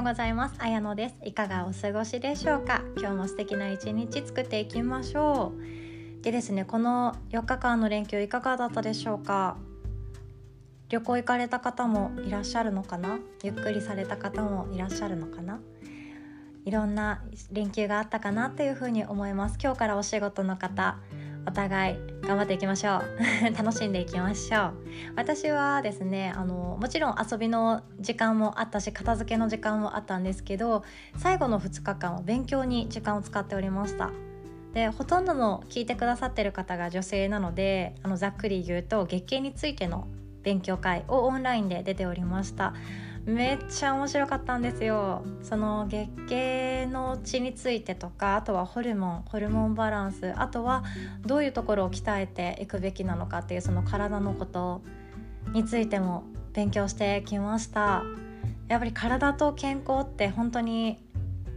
ようございます。あやのです。いかがお過ごしでしょうか？今日も素敵な一日作っていきましょう。でですねこの4日間の連休いかがだったでしょうか？旅行行かれた方もいらっしゃるのかな？ゆっくりされた方もいらっしゃるのかな？いろんな連休があったかなというふうに思います。今日からお仕事の方お互い頑張っていきましょう。楽しんでいきましょう。私はですねあのもちろん遊びの時間もあったし片付けの時間もあったんですけど最後の2日間は勉強に時間を使っておりました。でほとんどの聞いてくださってる方が女性なのであのざっくり言うと月経についての勉強会をオンラインで出ておりました。めっちゃ面白かったんですよ。その月経の血についてとかあとはホルモンホルモンバランスあとはどういうところを鍛えていくべきなのかっていうその体のことについても勉強してきました。やっぱり体と健康って本当に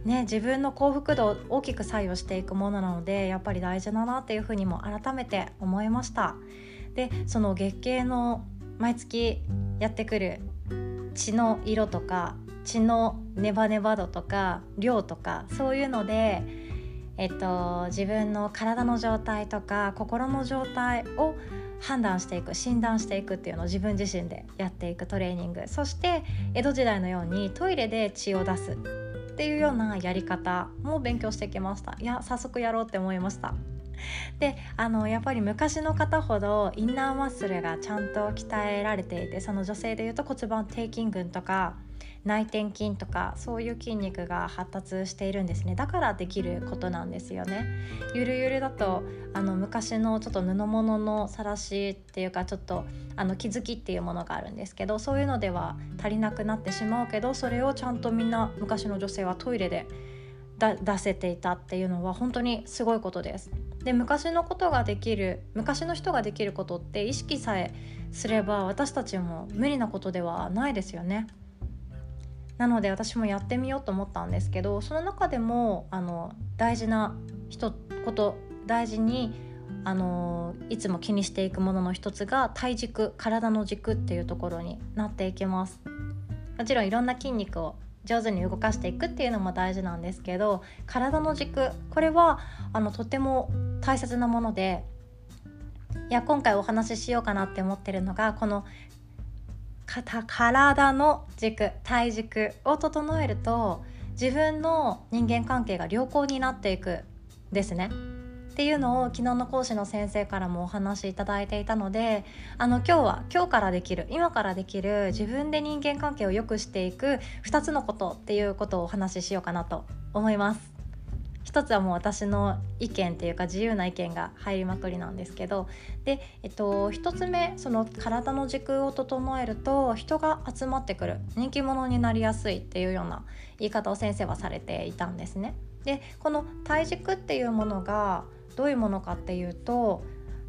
ね自分の幸福度を大きく左右していくものなのでやっぱり大事だなっていうふうにも改めて思いました。でその月経の毎月やってくる血の色とか血のネバネバ度とか量とかそういうので、えっと、自分の体の状態とか心の状態を判断していく診断していくっていうのを自分自身でやっていくトレーニング。そして江戸時代のようにトイレで血を出すっていうようなやり方も勉強してきました。いや早速やろうって思いました。であのやっぱり昔の方ほどインナーマッスルがちゃんと鍛えられていてその女性でいうと骨盤底筋群とか内転筋とかそういう筋肉が発達しているんですね。だからできることなんですよね。ゆるゆるだとあの昔のちょっと布物のさらしっていうかちょっとあの気づきっていうものがあるんですけどそういうのでは足りなくなってしまうけどそれをちゃんとみんな昔の女性はトイレで出せていたっていうのは本当にすごいことですで昔のことができる昔の人ができることって意識さえすれば私たちも無理なことではないですよね。なので私もやってみようと思ったんですけどその中でもあの大事な人こと大事にあのいつも気にしていくものの一つが体軸体の軸っていうところになっていきますもちろんいろんな筋肉を上手に動かしていくっていうのも大事なんですけど体の軸これはあのとても大切なものでいや今回お話ししようかなって思ってるのがこの体の軸体軸を整えると自分の人間関係が良好になっていくですね。っていうのを昨日の講師の先生からもお話しいただいていたのであの今日は今日からできる今からできる自分で人間関係を良くしていく2つのことっていうことをお話ししようかなと思います。一つはもう私の意見っていうか自由な意見が入りまくりなんですけどで、えっと、一つ目その体の軸を整えると人が集まってくる人気者になりやすいっていうような言い方を先生はされていたんですね。でこの体軸っていうものがどういうものかっていうと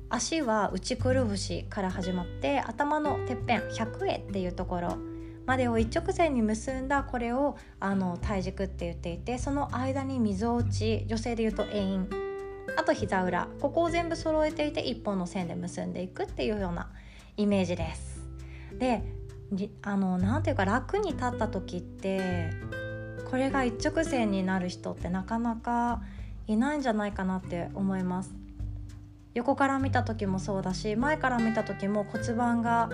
足は内くるぶしから始まって頭のてっぺん百会っていうところまでを一直線に結んだこれをあの体軸って言っていてその間にみぞおち女性でいうと遠あと膝裏ここを全部揃えていて一本の線で結んでいくっていうようなイメージです。であのなていうか楽に立った時ってこれが一直線になる人ってなかなかいないんじゃないかなって思います。横から見た時もそうだし前から見た時も骨盤が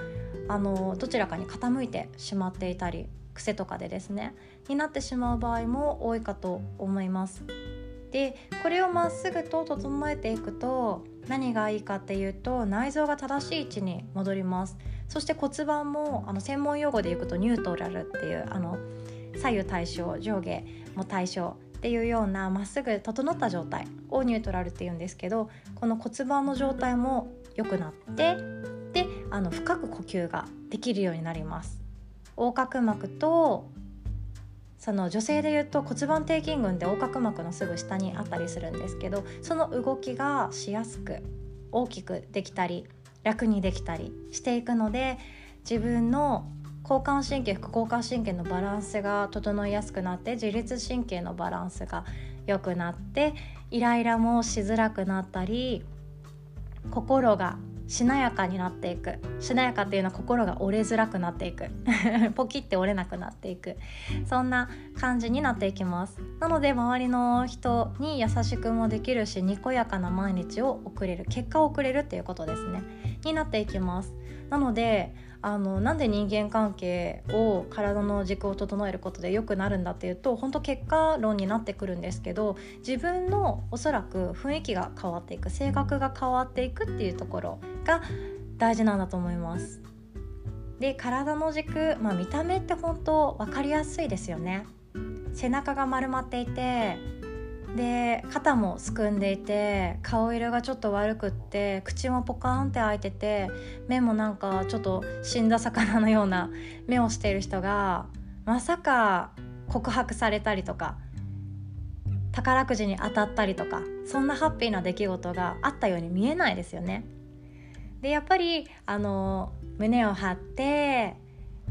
あのどちらかに傾いてしまっていたり癖とかでですねになってしまう場合も多いかと思います。でこれをまっすぐと整えていくと何がいいかっていうと内臓が正しい位置に戻ります。そして骨盤もあの専門用語で言うとニュートラルっていうあの左右対称上下も対称っていうようなまっすぐ整った状態をニュートラルっていうんですけどこの骨盤の状態も良くなってであの深く呼吸ができるようになります。横隔膜とその女性でいうと骨盤底筋群って横隔膜のすぐ下にあったりするんですけどその動きがしやすく大きくできたり楽にできたりしていくので自分の交感神経副交感神経のバランスが整いやすくなって自律神経のバランスが良くなってイライラもしづらくなったり心がしなやかになっていく。しなやかっていうのは心が折れづらくなっていく。ポキって折れなくなっていく。そんな感じになっていきます。なので周りの人に優しくもできるしにこやかな毎日を送れる。結果を送れるっていうことですね。になっていきます。なのであのなんで人間関係を体の軸を整えることで良くなるんだっていうと本当結果論になってくるんですけど自分のおそらく雰囲気が変わっていく性格が変わっていくっていうところが大事なんだと思います。で体の軸、まあ、見た目って本当分かりやすいですよね。背中が丸まっていてで肩もすくんでいて顔色がちょっと悪くって口もポカーンって開いてて目もなんかちょっと死んだ魚のような目をしている人がまさか告白されたりとか宝くじに当たったりとかそんなハッピーな出来事があったように見えないですよね。でやっぱりあの胸を張って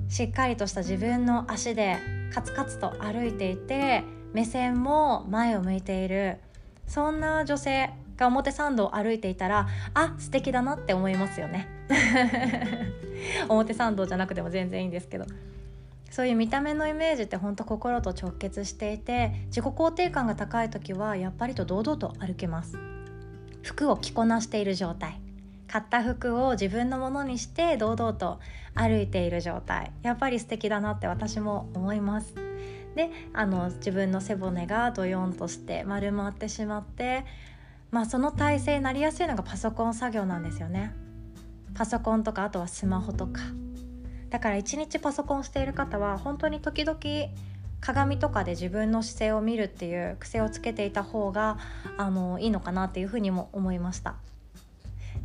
しっかりとした自分の足でカツカツと歩いていて目線も前を向いているそんな女性が表参道を歩いていたらあ素敵だなって思いますよね。表参道じゃなくても全然いいんですけど。そういう見た目のイメージって本当心と直結していて自己肯定感が高い時はやっぱりと堂々と歩けます。服を着こなしている状態。買った服を自分のものにして堂々と歩いている状態。やっぱり素敵だなって私も思います。であの自分の背骨がドヨンとして丸まってしまってまあその体勢になりやすいのがパソコン作業なんですよね。パソコンとかあとはスマホとか。だから一日パソコンしている方は本当に時々鏡とかで自分の姿勢を見るっていう癖をつけていた方があのいいのかなっていうふうにも思いました。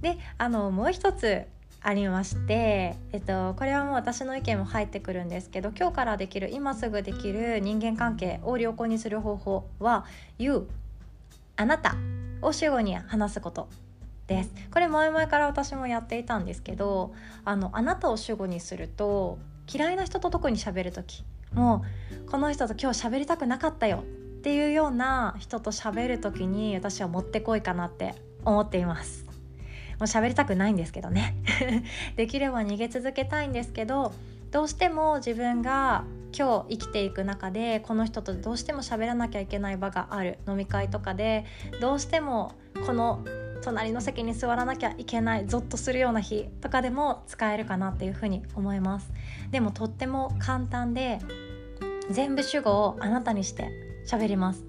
であのもう一つありまして、えっと、これはもう私の意見も入ってくるんですけど今日からできる今すぐできる人間関係を良好にする方法は「You」あなたを主語に話すことです。これ前々から私もやっていたんですけどあのあなたを主語にすると嫌いな人と特に喋る時もうこの人と今日喋りたくなかったよっていうような人と喋る時に私はもってこいかなって思っています。もう喋りたくないんですけどね。できれば逃げ続けたいんですけどどうしても自分が今日生きていく中でこの人とどうしても喋らなきゃいけない場がある。飲み会とかでどうしてもこの隣の席に座らなきゃいけないゾッとするような日とかでも使えるかなっていうふうに思います。でもとっても簡単で全部主語をあなたにして喋ります。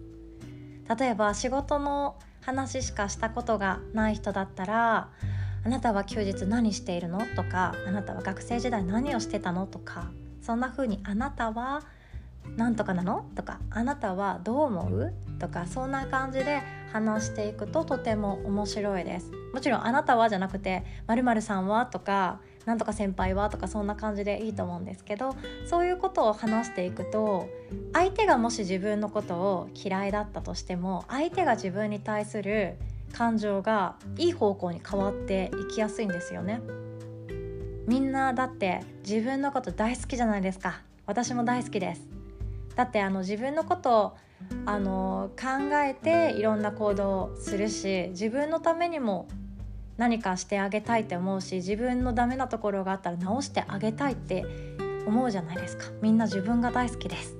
例えば仕事の話しかしたことがない人だったらあなたは休日何しているの？とかあなたは学生時代何をしてたの？とかそんな風にあなたは何とかなの？とかあなたはどう思う？とかそんな感じで話していくととても面白いです。もちろんあなたはじゃなくて〇〇さんは？とかなんとか先輩はとかそんな感じでいいと思うんですけどそういうことを話していくと相手がもし自分のことを嫌いだったとしても相手が自分に対する感情がいい方向に変わっていきやすいんですよね。みんなだって自分のこと大好きじゃないですか私も大好きですだってあの自分のことをあの考えていろんな行動をするし自分のためにも何かしてあげたいって思うし自分のダメなところがあったら直してあげたいって思うじゃないですか。みんな自分が大好きです。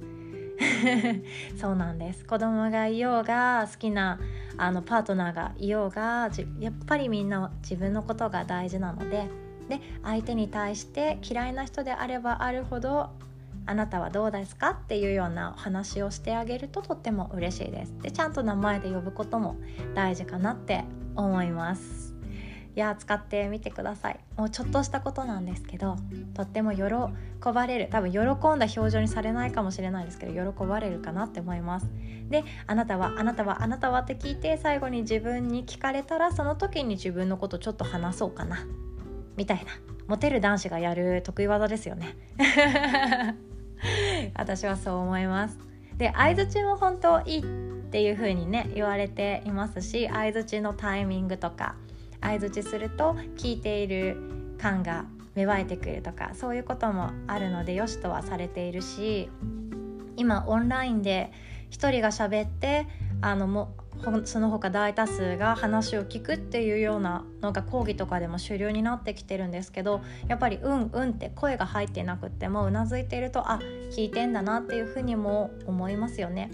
そうなんです。子供がいようが好きなあのパートナーがいようがやっぱりみんな自分のことが大事なので。で相手に対して嫌いな人であればあるほどあなたはどうですかっていうようなお話をしてあげるととっても嬉しいです。でちゃんと名前で呼ぶことも大事かなって思います。いや使ってみてください。もうちょっとしたことなんですけどとっても喜ばれる。多分喜んだ表情にされないかもしれないですけど喜ばれるかなって思います。であなたはあなたはあなたはって聞いて最後に自分に聞かれたらその時に自分のことちょっと話そうかな。みたいな。モテる男子がやる得意技ですよね。私はそう思います。で相づちも本当いいっていう風にね言われていますし相づちのタイミングとか相づちすると聞いている感が芽生えてくるとかそういうこともあるのでよしとはされているし今オンラインで1人が喋ってあのもその他大多数が話を聞くっていうようなのが講義とかでも主流になってきてるんですけどやっぱり「うんうん」って声が入ってなくてもうなずいているとあ聞いてんだなっていうふうにも思いますよね。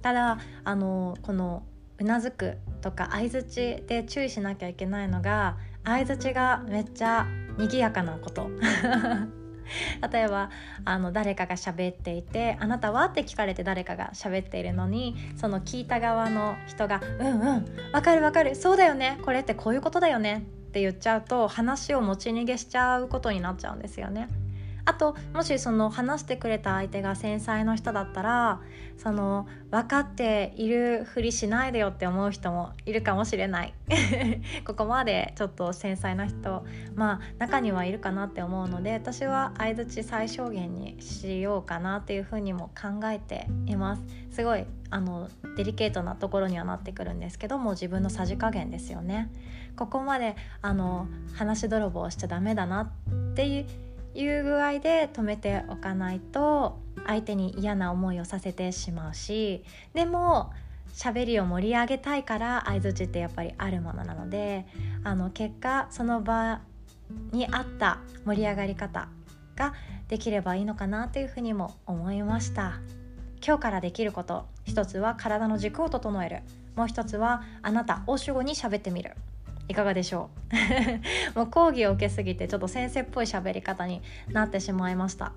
ただあのこのうなずくとか相づちで注意しなきゃいけないのが相づちがめっちゃ賑やかなこと 例えばあの誰かが喋っていて「あなたは?」って聞かれて誰かが喋っているのにその聞いた側の人が「うんうんわかるわかるそうだよねこれってこういうことだよね」って言っちゃうと話を持ち逃げしちゃうことになっちゃうんですよね。あともしその話してくれた相手が繊細の人だったらその分かっているふりしないでよって思う人もいるかもしれない。ここまでちょっと繊細な人まあ中にはいるかなって思うので私は相づち最小限にしようかなっていうふうにも考えています。すごいあのデリケートなところにはなってくるんですけども自分のさじ加減ですよね。ここまであの話泥棒しちゃダメだなっていういう具合で止めておかないと相手に嫌な思いをさせてしまうしでも喋りを盛り上げたいから相づちってやっぱりあるものなのであの結果その場に合った盛り上がり方ができればいいのかなというふうにも思いました。今日からできること一つは体の軸を整える。もう一つはあなたを主語に喋ってみる。いかがでしょう？もう講義を受けすぎてちょっと先生っぽい喋り方になってしまいました。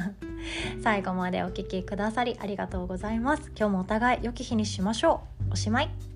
最後までお聴きくださりありがとうございます。今日もお互い良き日にしましょう。おしまい。